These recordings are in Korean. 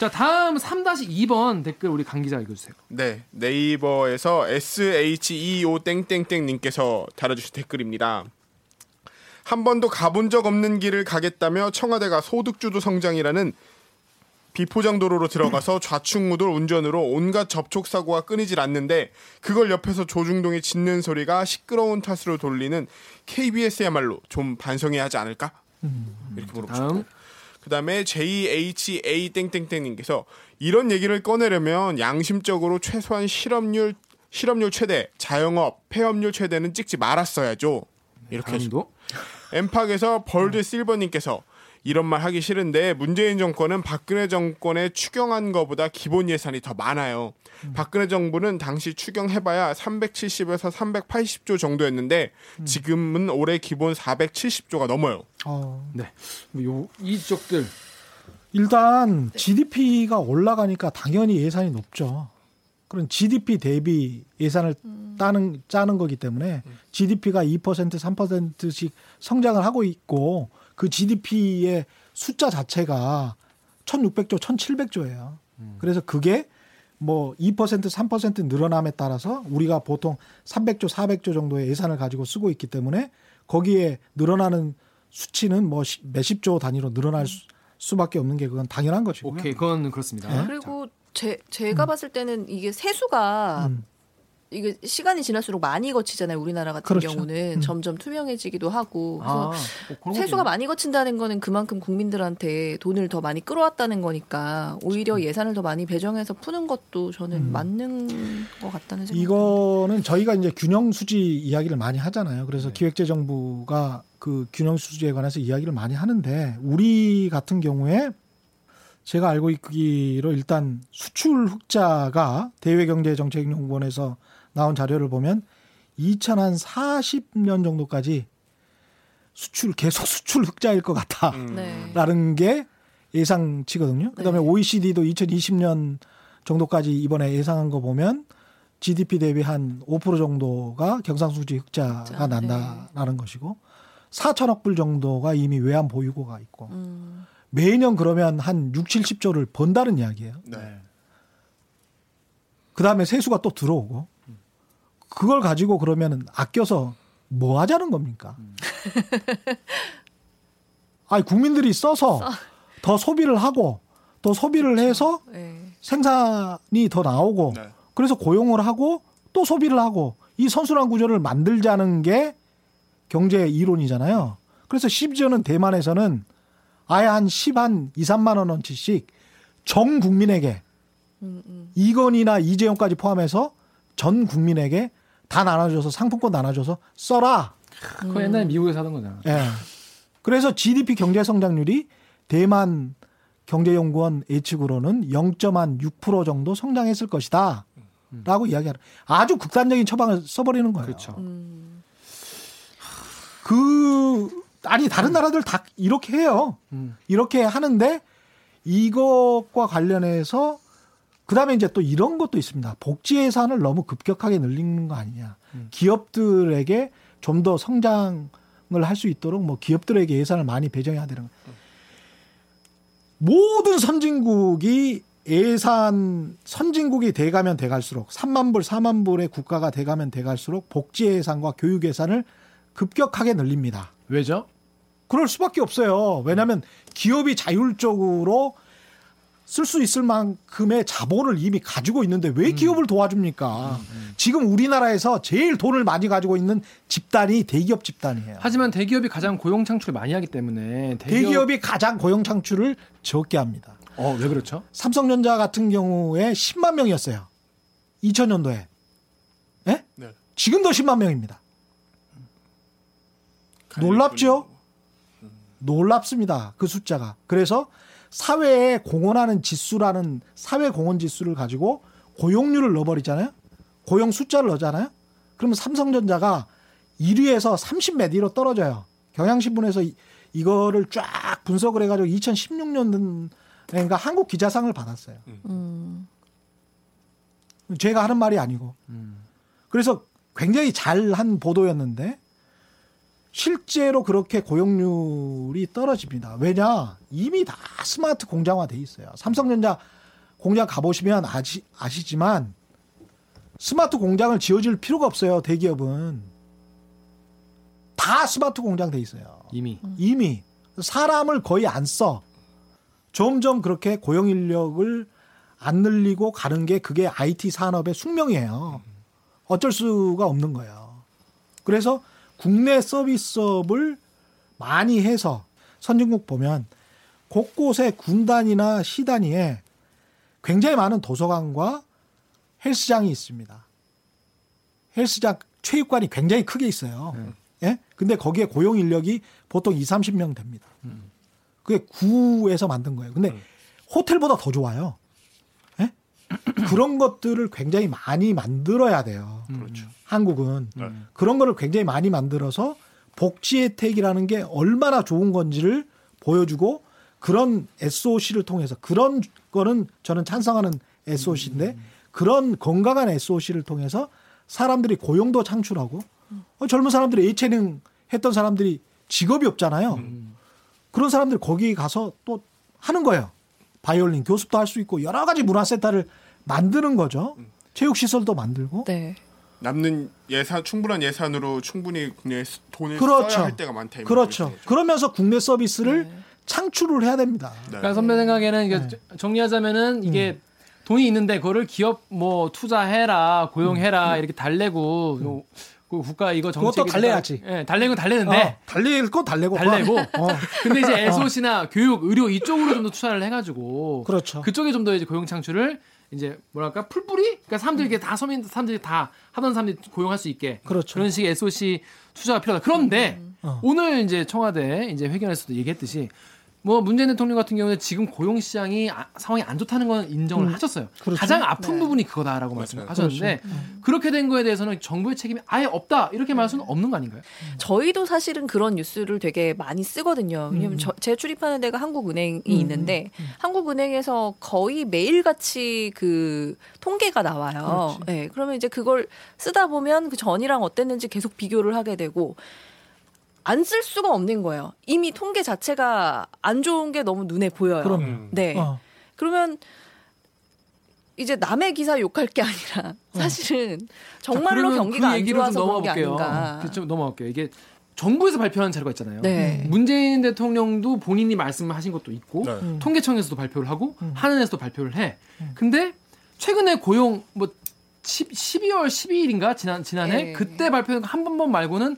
자 다음 3-2번 댓글 우리 강 기자 읽어주세요. 네 네이버에서 SHEO 땡땡땡 님께서 달아주신 댓글입니다. 한 번도 가본 적 없는 길을 가겠다며 청와대가 소득주도 성장이라는 비포장 도로로 들어가서 좌충우돌 운전으로 온갖 접촉 사고가 끊이질 않는데 그걸 옆에서 조중동이 짖는 소리가 시끄러운 탓으로 돌리는 KBS야말로 좀 반성해야 하지 않을까? 이렇게 물어보셨고 그다음에 JHA 땡땡땡님께서 이런 얘기를 꺼내려면 양심적으로 최소한 실업률 실업률 최대, 자영업 폐업률 최대는 찍지 말았어야죠. 이렇게 다음도 엠팍에서 벌드 실버님께서 이런 말 하기 싫은데 문재인 정권은 박근혜 정권에 추경한 것보다 기본 예산이 더 많아요. 박근혜 정부는 당시 추경해봐야 370에서 380조 정도였는데 지금은 올해 기본 470조가 넘어요. 어, 네. 요 이쪽들 일단 GDP가 올라가니까 당연히 예산이 높죠. 그런 GDP 대비 예산을 따는 짜는 거기 때문에 GDP가 2% 3%씩 성장을 하고 있고 그 GDP의 숫자 자체가 1,600조, 1,700조예요. 그래서 그게 뭐 2% 3% 늘어남에 따라서 우리가 보통 300조, 400조 정도의 예산을 가지고 쓰고 있기 때문에 거기에 늘어나는 수치는 뭐 시- 몇십 조 단위로 늘어날 수, 수밖에 없는 게 그건 당연한 것이고요. 오케이 그건 그렇습니다. 그리고 제 제가 봤을 때는 이게 세수가 음. 이게 시간이 지날수록 많이 거치잖아요. 우리나라 같은 그렇죠. 경우는 음. 점점 투명해지기도 하고 그래서 아, 뭐 세수가 많이 거친다는 거는 그만큼 국민들한테 돈을 더 많이 끌어왔다는 거니까 오히려 예산을 더 많이 배정해서 푸는 것도 저는 음. 맞는 것 같다는 생각이 이거는 저희가 이제 균형 수지 이야기를 많이 하잖아요. 그래서 네. 기획재정부가 그 균형 수지에 관해서 이야기를 많이 하는데 우리 같은 경우에 제가 알고 있기로 일단 수출 흑자가 대외경제정책연구원에서 나온 자료를 보면 2040년 정도까지 수출 계속 수출 흑자일 것 같다. 음. 네. 라는 게 예상치거든요. 그다음에 네. OECD도 2020년 정도까지 이번에 예상한 거 보면 GDP 대비 한 5% 정도가 경상수지 흑자가 흑자, 난다라는 것이고 4천억 불 정도가 이미 외환 보유고가 있고 음. 매년 그러면 한 6, 70조를 번다는 이야기예요. 네. 그다음에 세수가 또 들어오고 그걸 가지고 그러면은 아껴서 뭐 하자는 겁니까? 아니 국민들이 써서 더 소비를 하고 더 소비를 해서 네. 생산이 더 나오고 네. 그래서 고용을 하고 또 소비를 하고 이 선순환 구조를 만들자는 게 경제 이론이잖아요. 그래서 심지어는 대만에서는 아예 한 10, 한 2, 3만 원어치씩 전 국민에게 음, 음. 이건희나 이재용까지 포함해서 전 국민에게 다 나눠줘서 상품권 나눠줘서 써라. 그거 옛날에 미국에서 하던 거잖아. 예. 그래서 GDP 경제 성장률이 대만 경제연구원 예측으로는 0.6% 정도 성장했을 것이다. 라고 이야기하는 아주 극단적인 처방을 써버리는 거예요. 그렇죠. 음. 그 아니 다른 나라들 다 이렇게 해요. 음. 이렇게 하는데 이것과 관련해서 그다음에 이제 또 이런 것도 있습니다. 복지 예산을 너무 급격하게 늘리는 거 아니냐. 기업들에게 좀 더 성장을 할 수 있도록 뭐 기업들에게 예산을 많이 배정해야 되는 거. 모든 선진국이 예산 선진국이 돼가면 돼갈수록 3만 불, 4만 불의 국가가 돼가면 돼갈수록 복지 예산과 교육 예산을 급격하게 늘립니다. 왜죠? 그럴 수밖에 없어요. 왜냐하면 기업이 자율적으로 쓸 수 있을 만큼의 자본을 이미 가지고 있는데 왜 기업을 도와줍니까? 지금 우리나라에서 제일 돈을 많이 가지고 있는 집단이 대기업 집단이에요. 하지만 대기업이 가장 고용 창출을 많이 하기 때문에 대기업... 대기업이 가장 고용 창출을 적게 합니다. 어, 왜 그렇죠? 삼성전자 같은 경우에 10만 명이었어요. 2000년도에. 예? 네. 지금도 10만 명입니다. 놀랍죠? 놀랍습니다. 그 숫자가. 그래서 사회에 공헌하는 지수라는 사회 공헌 지수를 가지고 고용률을 넣어버리잖아요. 고용 숫자를 넣잖아요. 그러면 삼성전자가 1위에서 30몇 위로 떨어져요. 경향신문에서 이- 이거를 쫙 분석을 해가지고 2016년인가 한국 기자상을 받았어요. 음. 제가 하는 말이 아니고. 그래서 굉장히 잘한 보도였는데 실제로 그렇게 고용률이 떨어집니다. 왜냐? 이미 다 스마트 공장화 돼 있어요. 삼성전자 공장 가보시면 아시, 아시지만 스마트 공장을 지어줄 필요가 없어요. 대기업은 다 스마트 공장 돼 있어요. 이미 이미 사람을 거의 안 써. 점점 그렇게 고용 인력을 안 늘리고 가는 게 그게 IT 산업의 숙명이에요. 어쩔 수가 없는 거예요. 그래서 국내 서비스업을 많이 해서 선진국 보면 곳곳에 군단이나 시단위에 굉장히 많은 도서관과 헬스장이 있습니다. 헬스장 체육관이 굉장히 크게 있어요. 예? 근데 거기에 고용 인력이 보통 2, 30명 됩니다. 그게 구에서 만든 거예요. 근데 호텔보다 더 좋아요. 예? 그런 것들을 굉장히 많이 만들어야 돼요. 그렇죠. 한국은 네. 그런 거를 굉장히 많이 만들어서 복지 혜택이라는 게 얼마나 좋은 건지를 보여주고 그런 SOC를 통해서 그런 거는 저는 찬성하는 SOC인데 그런 건강한 SOC를 통해서 사람들이 고용도 창출하고 어, 젊은 사람들이 예체능 했던 사람들이 직업이 없잖아요. 그런 사람들이 거기 가서 또 하는 거예요. 바이올린 교습도 할 수 있고 여러 가지 문화센터를 만드는 거죠. 체육시설도 만들고. 네. 남는 예산 충분한 예산으로 충분히 국내에 스- 돈을 그렇죠. 써야 할 때가 많다. 이 그렇죠. 그러면서 국내 서비스를 창출을 해야 됩니다. 네. 그러니까 선배 생각에는 이게 네. 정리하자면은 이게 음. 돈이 있는데 그거를 기업 뭐 투자해라 고용해라 이렇게 달래고 요- 그 국가 이거 정책 음. 그것도 달래야지. 예, 달래는 건 달래는데 어, 달릴 거 달래고. 달래고 어, 근데 이제 SOC나 교육, 의료 이쪽으로 좀 더 투자를 해가지고 그렇죠. 그쪽에 좀 더 이제 고용 창출을 이제 뭐랄까 풀뿌리? 그러니까 사람들이 이게 다 서민 사람들이 다 하던 사람들이 고용할 수 있게 그렇죠. 런 식의 SOC 투자가 필요하다. 그런데 어. 오늘 이제 청와대 이제 회견에서도 얘기했듯이 뭐 문재인 대통령 같은 경우는 지금 고용 시장이 아- 상황이 안 좋다는 건 인정을 음, 하셨어요. 그렇죠. 가장 아픈 네. 부분이 그거다라고 말씀하셨는데 그렇게 된 거에 대해서는 정부의 책임이 아예 없다 이렇게 말할 수는 없는 거 아닌가요? 저희도 사실은 그런 뉴스를 되게 많이 쓰거든요. 왜냐면 음. 저, 제 출입하는 데가 한국은행이 있는데 한국은행에서 거의 매일 같이 그 통계가 나와요. 그렇지. 네, 그러면 이제 그걸 쓰다 보면 그 전이랑 어땠는지 계속 비교를 하게 되고 안 쓸 수가 없는 거예요. 이미 통계 자체가 안 좋은 게 너무 눈에 보여요. 그럼요. 음. 네. 어. 그러면 이제 남의 기사 욕할 게 아니라 사실은 정말로 그러면 경기가 그 안 좋아서 그런 게 넘어갈게요. 아닌가. 좀 넘어갈게요. 이게 정부에서 발표한 자료가 있잖아요. 네. 문재인 대통령도 본인이 말씀하신 것도 있고 네. 음. 통계청에서도 발표를 하고 음. 하는에서도 발표를 해. 근데 최근에 고용 뭐 10, 12월 12일인가 지난 지난해 예. 그때 발표한 한 번만 말고는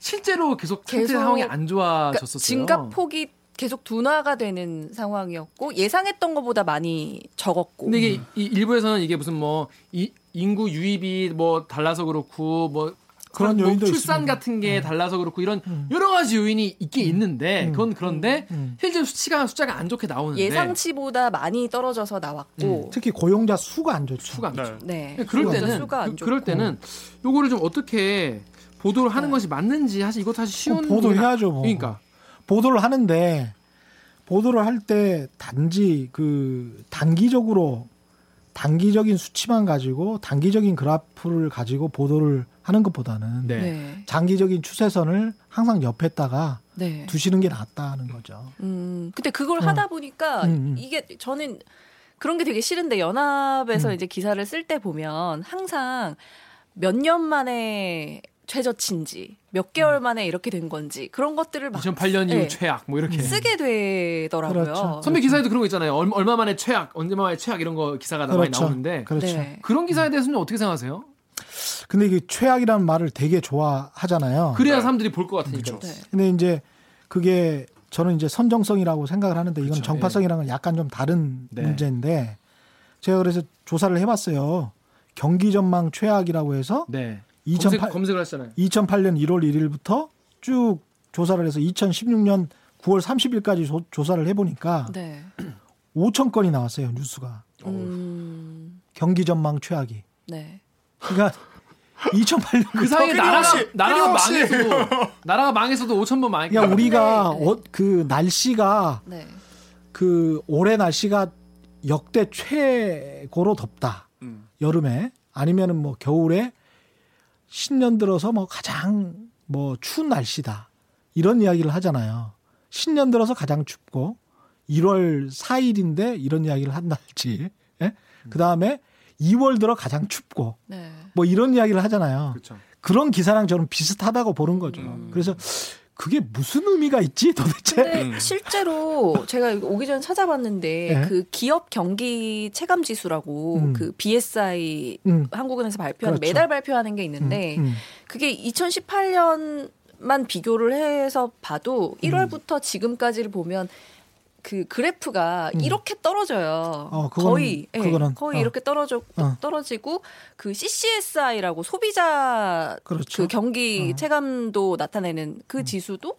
실제로 계속 상태 계속 상황이 안 그러니까 좋아졌었어요. 증가폭이 계속 둔화가 되는 상황이었고 예상했던 것보다 많이 적었고. 근데 이게 이 일부에서는 이게 무슨 뭐 이, 인구 유입이 뭐 달라서 그렇고 뭐 그런 뭐 요인도 출산 있습니다. 같은 게 달라서 그렇고 이런 음. 여러 가지 요인이 있긴 있는데 음. 그건 그런데 음. 실제 수치가 숫자가 안 좋게 나오는데 예상치보다 많이 떨어져서 나왔고. 특히 고용자 수가 안 좋죠. 수가 안 네. 좋죠. 네. 그럴 수가 때는 수가 안 그, 좋고. 그럴 때는 요거를 좀 어떻게 보도를 하는 네. 것이 맞는지 사실 이것도 사실 쉬운 어, 보도를 부분이 해야죠, 뭐. 그러니까 보도를 하는데 보도를 할 때 단지 그 단기적으로 단기적인 수치만 가지고 단기적인 그래프를 가지고 보도를 하는 것보다는 네. 네. 장기적인 추세선을 항상 옆에다가 네. 두시는 게 낫다는 거죠. 음, 근데 그걸 어. 하다 보니까 음, 음. 이게 저는 그런 게 되게 싫은데 연합에서 음. 이제 기사를 쓸 때 보면 항상 몇 년 만에 최저치인지 몇 개월 음. 만에 이렇게 된 건지 그런 것들을 막 2008년 이후 네. 최악 뭐 이렇게 쓰게 되더라고요. 그렇죠. 선배 기사에도 그런 거 있잖아요. 얼마, 얼마 만에 최악, 언제 만에 최악 이런 거 기사가 많이 그렇죠. 나오는데 그렇죠. 네. 그런 기사에 대해서는 어떻게 생각하세요? 근데 이게 최악이라는 말을 되게 좋아하잖아요. 그래야 네. 사람들이 볼 것 같으니까. 네. 근데 이제 그게 저는 이제 선정성이라고 생각을 하는데 이건 그렇죠. 정파성이랑은 약간 좀 다른 네. 문제인데 제가 그래서 조사를 해봤어요. 경기 전망 최악이라고 해서 네. 2008, 검색, 검색을 하시잖아요. 2008년 1월 1일부터 쭉 조사를 해서 2016년 9월 30일까지 조사를 해보니까 네. 5천 건이 나왔어요 뉴스가 음, 경기 전망 최악이. 네. 그러니까 2008년 그 사이에 나라가 나라가. 망했어도 나라가 망했어도 5천 번 망했. 그러니까 우리가 네. 어, 그 날씨가 네. 그 올해 날씨가 역대 최고로 덥다. 음. 여름에 아니면은 뭐 겨울에 10년 들어서 뭐 가장 뭐 추운 날씨다. 이런 이야기를 하잖아요. 신년 들어서 가장 춥고 1월 4일인데 이런 이야기를 한다할지. 예? 그다음에 2월 들어 가장 춥고 네. 뭐 이런 이야기를 하잖아요. 그렇죠. 그런 기사랑 저는 비슷하다고 보는 거죠. 그래서 그게 무슨 의미가 있지 도대체? 근데 실제로 제가 오기 전에 찾아봤는데 네. 그 기업 경기 체감 지수라고 음. 그 BSI 음. 한국은행에서 발표하는 그렇죠. 매달 발표하는 게 있는데 음, 음. 그게 2018년만 비교를 해서 봐도 음. 1월부터 지금까지를 보면 그 그래프가 이렇게 떨어져요. 음. 어, 그거는- 거의 예, 그거는, 거의 어. 이렇게 떨어져 어. 떨어지고 그 CCSI라고 소비자 그렇죠. 그 경기 어. 체감도 나타내는 그 지수도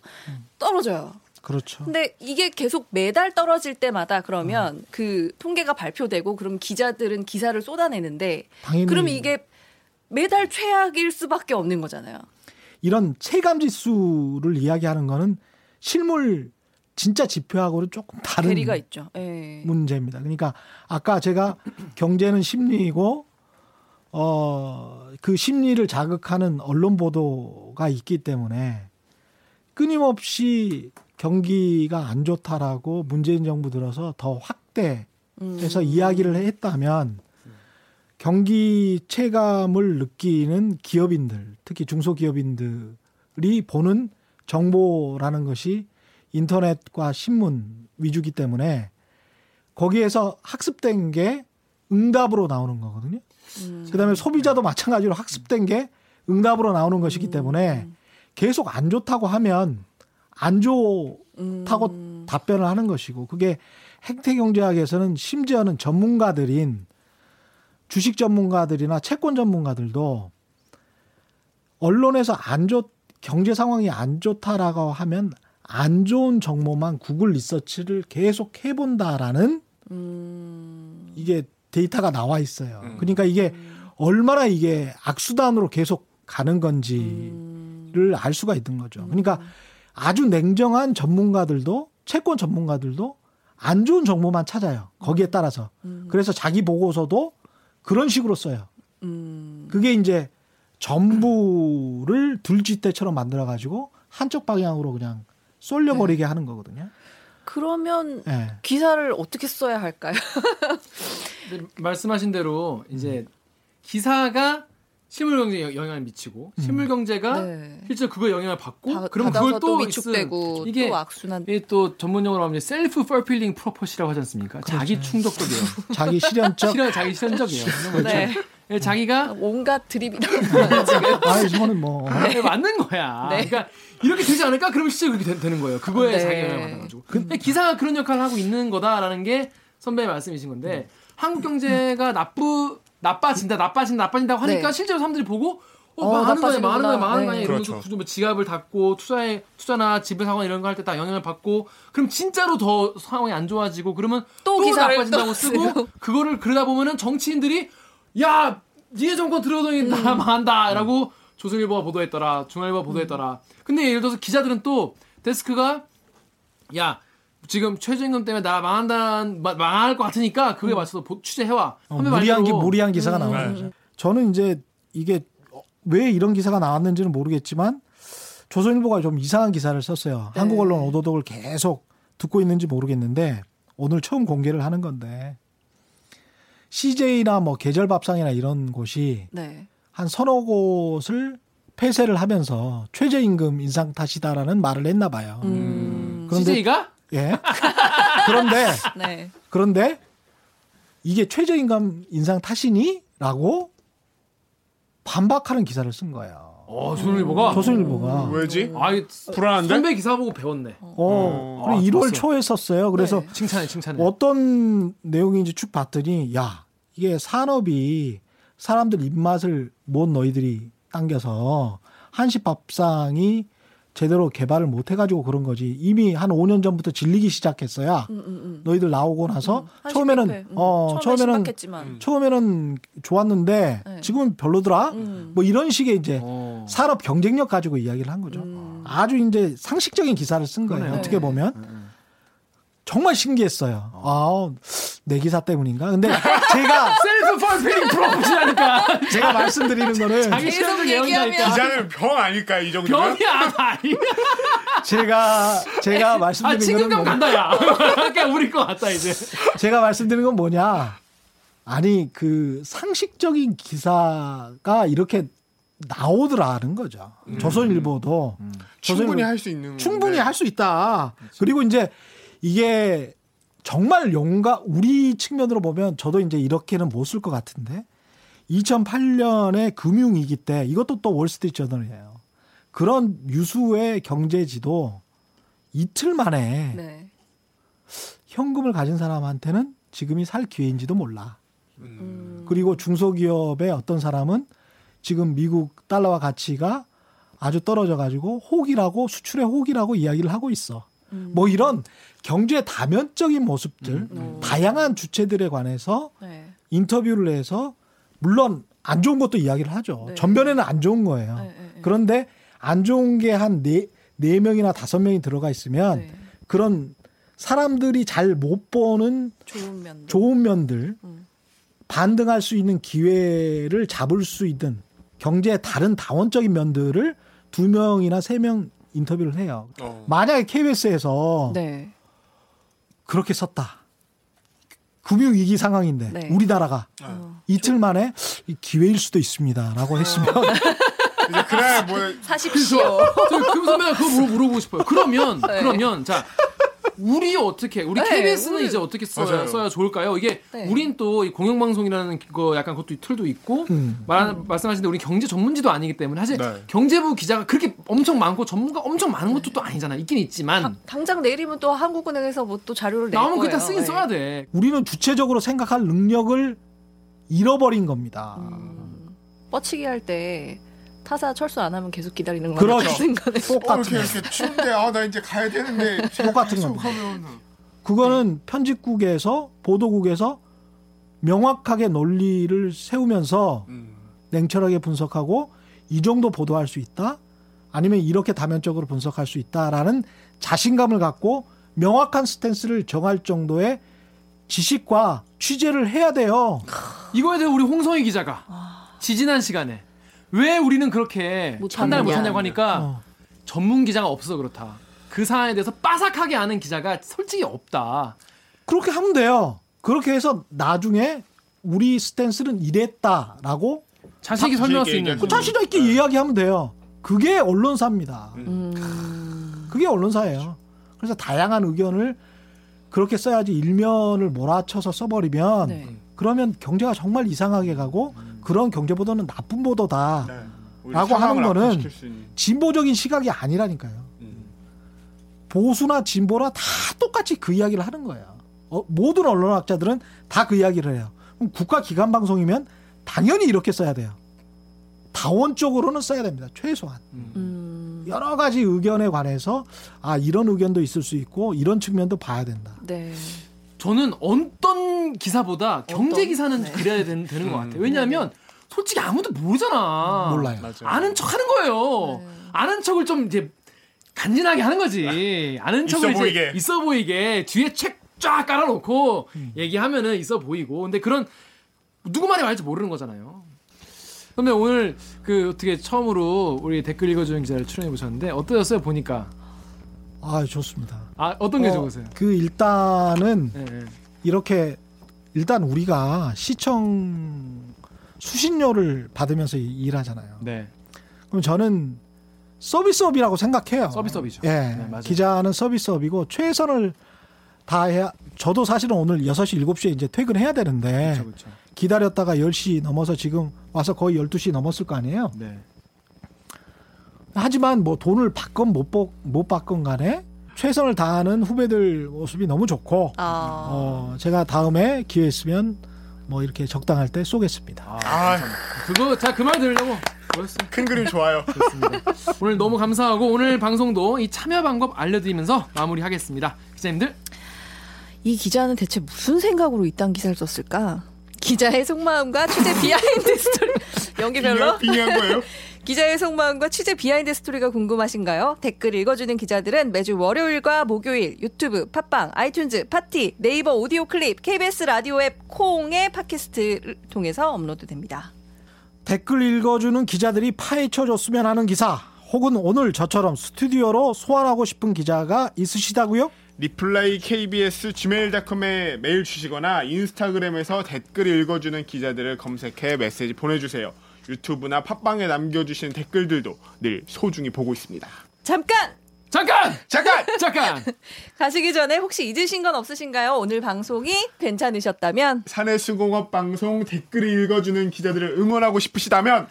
떨어져요. 그렇죠. 근데 이게 계속 매달 떨어질 때마다 어. 그러면 그 통계가 발표되고 그럼 기자들은 기사를 쏟아내는데 당연히 그럼 이게 매달 최악일 수밖에 없는 거잖아요. 이런 체감 지수를 이야기하는 거는 실물 진짜 지표하고는 조금 다른 괴리가 있죠. 예. 문제입니다. 그러니까 아까 제가 경제는 심리이고 어, 그 심리를 자극하는 언론 보도가 있기 때문에 끊임없이 경기가 안 좋다라고 문재인 정부 들어서 더 확대해서 음. 이야기를 했다면 경기 체감을 느끼는 기업인들, 특히 중소기업인들이 보는 정보라는 것이 인터넷과 신문 위주기 때문에 거기에서 학습된 게 응답으로 나오는 거거든요. 음. 그다음에 소비자도 마찬가지로 학습된 게 응답으로 나오는 것이기 음. 때문에 계속 안 좋다고 하면 안 좋다고 음. 답변을 하는 것이고 그게 행태 경제학에서는 심지어는 전문가들인 주식 전문가들이나 채권 전문가들도 언론에서 안 좋, 경제 상황이 안 좋다라고 하면 안 좋은 정보만 구글 리서치를 계속 해본다라는 음. 이게 데이터가 나와 있어요. 그러니까 이게 얼마나 이게 악수단으로 계속 가는 건지를 알 수가 있는 거죠. 그러니까 아주 냉정한 전문가들도 채권 전문가들도 안 좋은 정보만 찾아요. 거기에 따라서. 그래서 자기 보고서도 그런 식으로 써요. 음. 그게 이제 전부를 들쥐떼처럼 만들어 가지고 한쪽 방향으로 그냥 쏠려버리게 하는 거거든요. 그러면 예. 기사를 어떻게 써야 할까요? 근데 말씀하신 대로 이제 기사가 실물 경제에 영향을 미치고 실물 경제가 네. 실제 그거에 영향을 받고 다- 그러면 그걸 또 위축되고. 이게 또 악순환. 이게 또 전문용어로 하면 self-fulfilling prophecy라고 하지 않습니까? 자기 충족적이에요. 자기 실현적 실현 자기 실현적이에요. 거 네. 예, 자기가 온갖 드립이 나오는 지금. 아, 이거는 뭐 네, 맞는 거야. 네. 그러니까 이렇게 되지 않을까? 그러면 실제 그렇게 되, 는 거예요. 그거에 네. 자기 영향을 받아가지고. 근데 기사가 그런 역할을 하고 있는 거다라는 게 선배의 말씀이신 건데 한국 경제가 나쁘 나빠진다, 나빠진다, 나빠진다고 하니까 네. 실제로 사람들이 보고 어, 어, 망하는 거야. 망하는 거야, 망하는 거야 네. 이러면서 그렇죠. 뭐 지갑을 닫고 투자에 투자나 집을 사거나 이런 거 할 때 다 영향을 받고 그럼 진짜로 더 상황이 안 좋아지고 그러면 또 또, 나빠진다고 또 쓰고 쓰고. 그거를 그러다 보면은 정치인들이 야 니네 정권 들어오더니 나 망한다라고 조선일보가 보도했더라. 중앙일보가 보도했더라. 근데 예를 들어서 기자들은 또 데스크가 야 지금 최저임금 때문에 나 망한다 마- 망할 것 같으니까 그거에 맞춰서 보- 취재해와. 어, 무리한 기 무리한 기사가 나오는 거죠. 저는 이제 이게 왜 이런 기사가 나왔는지는 모르겠지만 조선일보가 좀 이상한 기사를 썼어요. 네. 한국 언론 오도독을 계속 듣고 있는지 모르겠는데 오늘 처음 공개를 하는 건데 CJ나 뭐 계절밥상이나 이런 곳이 네. 한 서너 곳을 폐쇄를 하면서 최저임금 인상 탓이다라는 말을 했나 봐요. 음. 그런데 CJ가 예. 그런데 네. 그런데 이게 최저임금 인상 탓이니? 라고 반박하는 기사를 쓴 거예요. 어 조선일보가 조선일보가. 왜지? 아이 불안한데? 선배 기사 보고 배웠네 어, 아, 그리고 1월 좋았어. 초에 썼어요. 그래서 네. 칭찬해 칭찬해 어떤 내용인지 쭉 봤더니 야, 이게 산업이 사람들 입맛을 못 너희들이 당겨서 한식 밥상이 제대로 개발을 못 해가지고 그런 거지. 이미 한 5년 전부터 질리기 시작했어야 음, 음, 음. 너희들 나오고 나서 한식 처음에는. 음. 어 처음에는 신박했지만. 처음에는 좋았는데 네. 지금은 별로더라. 음. 뭐 이런 식의 이제 어. 산업 경쟁력 가지고 이야기를 한 거죠. 음. 아주 이제 상식적인 기사를 쓴 거예요. 그러네요. 어떻게 네. 보면 정말 신기했어요. 아, 내 기사 때문인가? 근데 제가 self-fulfilling prophecy라니까 제가 말씀드리는 거는 자기 계속 얘기하면 예언자니까 기자는 병 아닐까 이 정도면? 병이 아니 제가 제가 아 말씀드린 거는 뭐, 간다 야. 그냥 우리 것 같다 이제. 제가 말씀드린 건 뭐냐? 아니 그 상식적인 기사가 이렇게 나오더라는 거죠. 조선일보도 충분히 조선일보- 할 수 있는 충분히 건데. 할 수 있다. 그리고 이제 이게 정말 용감 우리 측면으로 보면 저도 이제 이렇게는 못 쓸 것 같은데 2008년에 금융위기 때 이것도 또 월스트리트 저널이에요. 그런 유수의 경제지도 이틀 만에 네. 현금을 가진 사람한테는 지금이 살 기회인지도 몰라. 음. 그리고 중소기업의 어떤 사람은 지금 미국 달러와 가치가 아주 떨어져 가지고 혹이라고 수출의 혹이라고 이야기를 하고 있어. 음. 뭐 이런 경제 다면적인 모습들, 음. 다양한 주체들에 관해서 네. 인터뷰를 해서 물론 안 좋은 것도 이야기를 하죠. 네. 전변에는 안 좋은 거예요. 네, 네, 네. 그런데 안 좋은 게 한 네, 네 명이나 다섯 명이 들어가 있으면 네. 그런 사람들이 잘 못 보는 좋은 면. 좋은 면들 음. 반등할 수 있는 기회를 잡을 수 있는 경제의 다른 다원적인 면들을 두 명이나 세 명 인터뷰를 해요. 어. 만약에 KBS에서 네. 그렇게 썼다. 금융 위기 상황인데 네. 우리나라가 어. 이틀 만에 이 기회일 수도 있습니다라고 했으면 이제 그날 뭐 사십시오. 저금 선배가 그거 물어, 물어보고 싶어요. 그러면 네. 그러면 자 우리 어떻게 우리 네, KBS는 우리- 이제 어떻게 써야. 써야 좋을까요? 이게 네. 우린 또이 공영방송이라는 거 약간 그것도 틀도 있고 음. 말, 말씀하신 데 우리 경제 전문지도 아니기 때문에 사실 네. 경제부 기자가 그렇게 엄청 많고 전문가 엄청 많은 것도 또 아니잖아. 있긴 있지만 당- 당장 내일이면 또 한국은행에서 뭐 또 자료를 낼 나오면. 그때 쓰긴 네. 써야 돼. 우리는 주체적으로 생각할 능력을 잃어버린 겁니다. 음, 뻗치기 할 때 타사 철수 안 하면 계속 기다리는 그렇죠. 같은 거네. 어, 똑같은 이렇게 거. 이렇게 추운데 아 나 이제 가야 되는데 똑같은. 하면 그거는 편집국에서 보도국에서 명확하게 논리를 세우면서 음. 냉철하게 분석하고 이 정도 보도할 수 있다 아니면 이렇게 다면적으로 분석할 수 있다라는 자신감을 갖고 명확한 스탠스를 정할 정도의 지식과 취재를 해야 돼요. 이거에 대해 우리 홍성희 기자가 지지난 시간에 왜 우리는 그렇게. 판단을 못하냐고 하니까 어. 전문 기자가 없어 그렇다. 그 사안에 대해서 빠삭하게 아는 기자가 솔직히 없다. 그렇게 하면 돼요. 그렇게 해서 나중에 우리 스탠스는 이랬다라고 자신 있게 자- 설명할 수 있는. 자신 있게 이야기하면 돼요. 그게 언론사입니다. 음, 그게 언론사예요. 그래서 다양한 의견을 그렇게 써야지 일면을 몰아쳐서 써버리면 네. 그러면 경제가 정말 이상하게 가고 그런 경제 보도는 나쁜 보도다. 네. 라고 하는 거는. 진보적인 시각이 아니라니까요. 음. 보수나 진보나 다 똑같이 그 이야기를 하는 거예요. 어, 모든 언론학자들은 다 그 이야기를 해요. 그럼 국가 기관 방송이면 당연히 이렇게 써야 돼요. 다원적으로는 써야 됩니다. 최소한. 음, 여러 가지 의견에 관해서 아 이런 의견도 있을 수 있고 이런 측면도 봐야 된다. 네. 저는 어떤 기사보다 경제? 기사는 네. 그래야 된, 되는 것 같아요. 왜냐하면 솔직히 아무도 모르잖아. 몰라요. 맞아요. 아는 척 하는 거예요. 네. 아는 척을 좀 이제 간지나게 하는 거지. 아는 있어 척을 이제 보이게. 있어 보이게 뒤에 책 쫙 깔아놓고 음. 얘기하면은 있어 보이고. 근데 그런 누구 말이 맞을지 모르는 거잖아요. 근데 오늘 그 어떻게 처음으로 우리 댓글 읽어주는 기자를 출연해 보셨는데 어떠셨어요 보니까? 아 좋습니다. 아 어떤 게 어, 좋으세요? 그 일단은 예, 예. 이렇게 일단 우리가 시청 수신료를 받으면서 이- 일하잖아요. 네. 그럼 저는 서비스업이라고 생각해요. 서비스업이죠. 예. 네, 맞아요. 기자는 서비스업이고 최선을 다해야 저도 사실은 오늘 6시 7시에 이제 퇴근해야 되는데 그렇죠, 그렇죠. 기다렸다가 10시 넘어서 지금 와서 거의 12시 넘었을 거 아니에요. 네. 하지만 뭐 돈을 받건 못, 받- 못 받건 간에 최선을 다하는 후배들 모습이 너무 좋고 아, 어, 제가 다음에 기회 있으면 뭐 이렇게 적당할 때 쏘겠습니다. 아, 아, 그거 자 그 말 들으려고 모였어요. 큰 그림 좋아요. 오늘 너무 감사하고 오늘 방송도 이 참여 방법 알려드리면서 마무리하겠습니다. 기자님들 이 기자는 대체 무슨 생각으로 이딴 기사를 썼을까? 기자의 속마음과 취재 비하인드 스토리 연기 별로? 빙의한 거예요? 기자의 속마음과 취재 비하인드 스토리가 궁금하신가요? 댓글 읽어주는 기자들은 매주 월요일과 목요일 유튜브, 팟빵, 아이튠즈, 팟티, 네이버 오디오 클립, KBS 라디오 앱 콩의 팟캐스트를 통해서 업로드됩니다. 댓글 읽어주는 기자들이 파헤쳐 줬으면 하는 기사 혹은 오늘 저처럼 스튜디오로 소환하고 싶은 기자가 있으시다고요? reply KBS gmail.com에 메일 주시거나 인스타그램에서 댓글 읽어주는 기자들을 검색해 메시지 보내주세요. 유튜브나 팟빵에 남겨주신 댓글들도 늘 소중히 보고 있습니다. 잠깐 잠깐! 잠깐! 잠깐! 가시기 전에 혹시 잊으신 건 없으신가요? 오늘 방송이 괜찮으셨다면 사내수공업 방송 댓글을 읽어주는 기자들을 응원하고 싶으시다면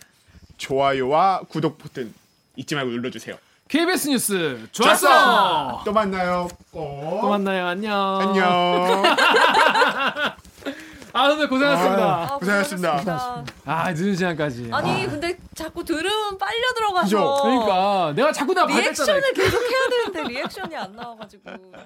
좋아요와 구독 버튼 잊지 말고 눌러주세요. KBS 뉴스 좋았어! 또 만나요. 꼭. 또 만나요. 안녕. 안녕. 아, 오늘 고생하셨습니다. 아, 고생하셨습니다. 고생하셨습니다. 아, 늦은 시간까지. 아니 근데 자꾸 들으면 빨려 들어가서 그죠? 그러니까 내가 자꾸 발렸잖아. 리액션을 계속 해야 되는데 리액션이 안 나와가지고 네.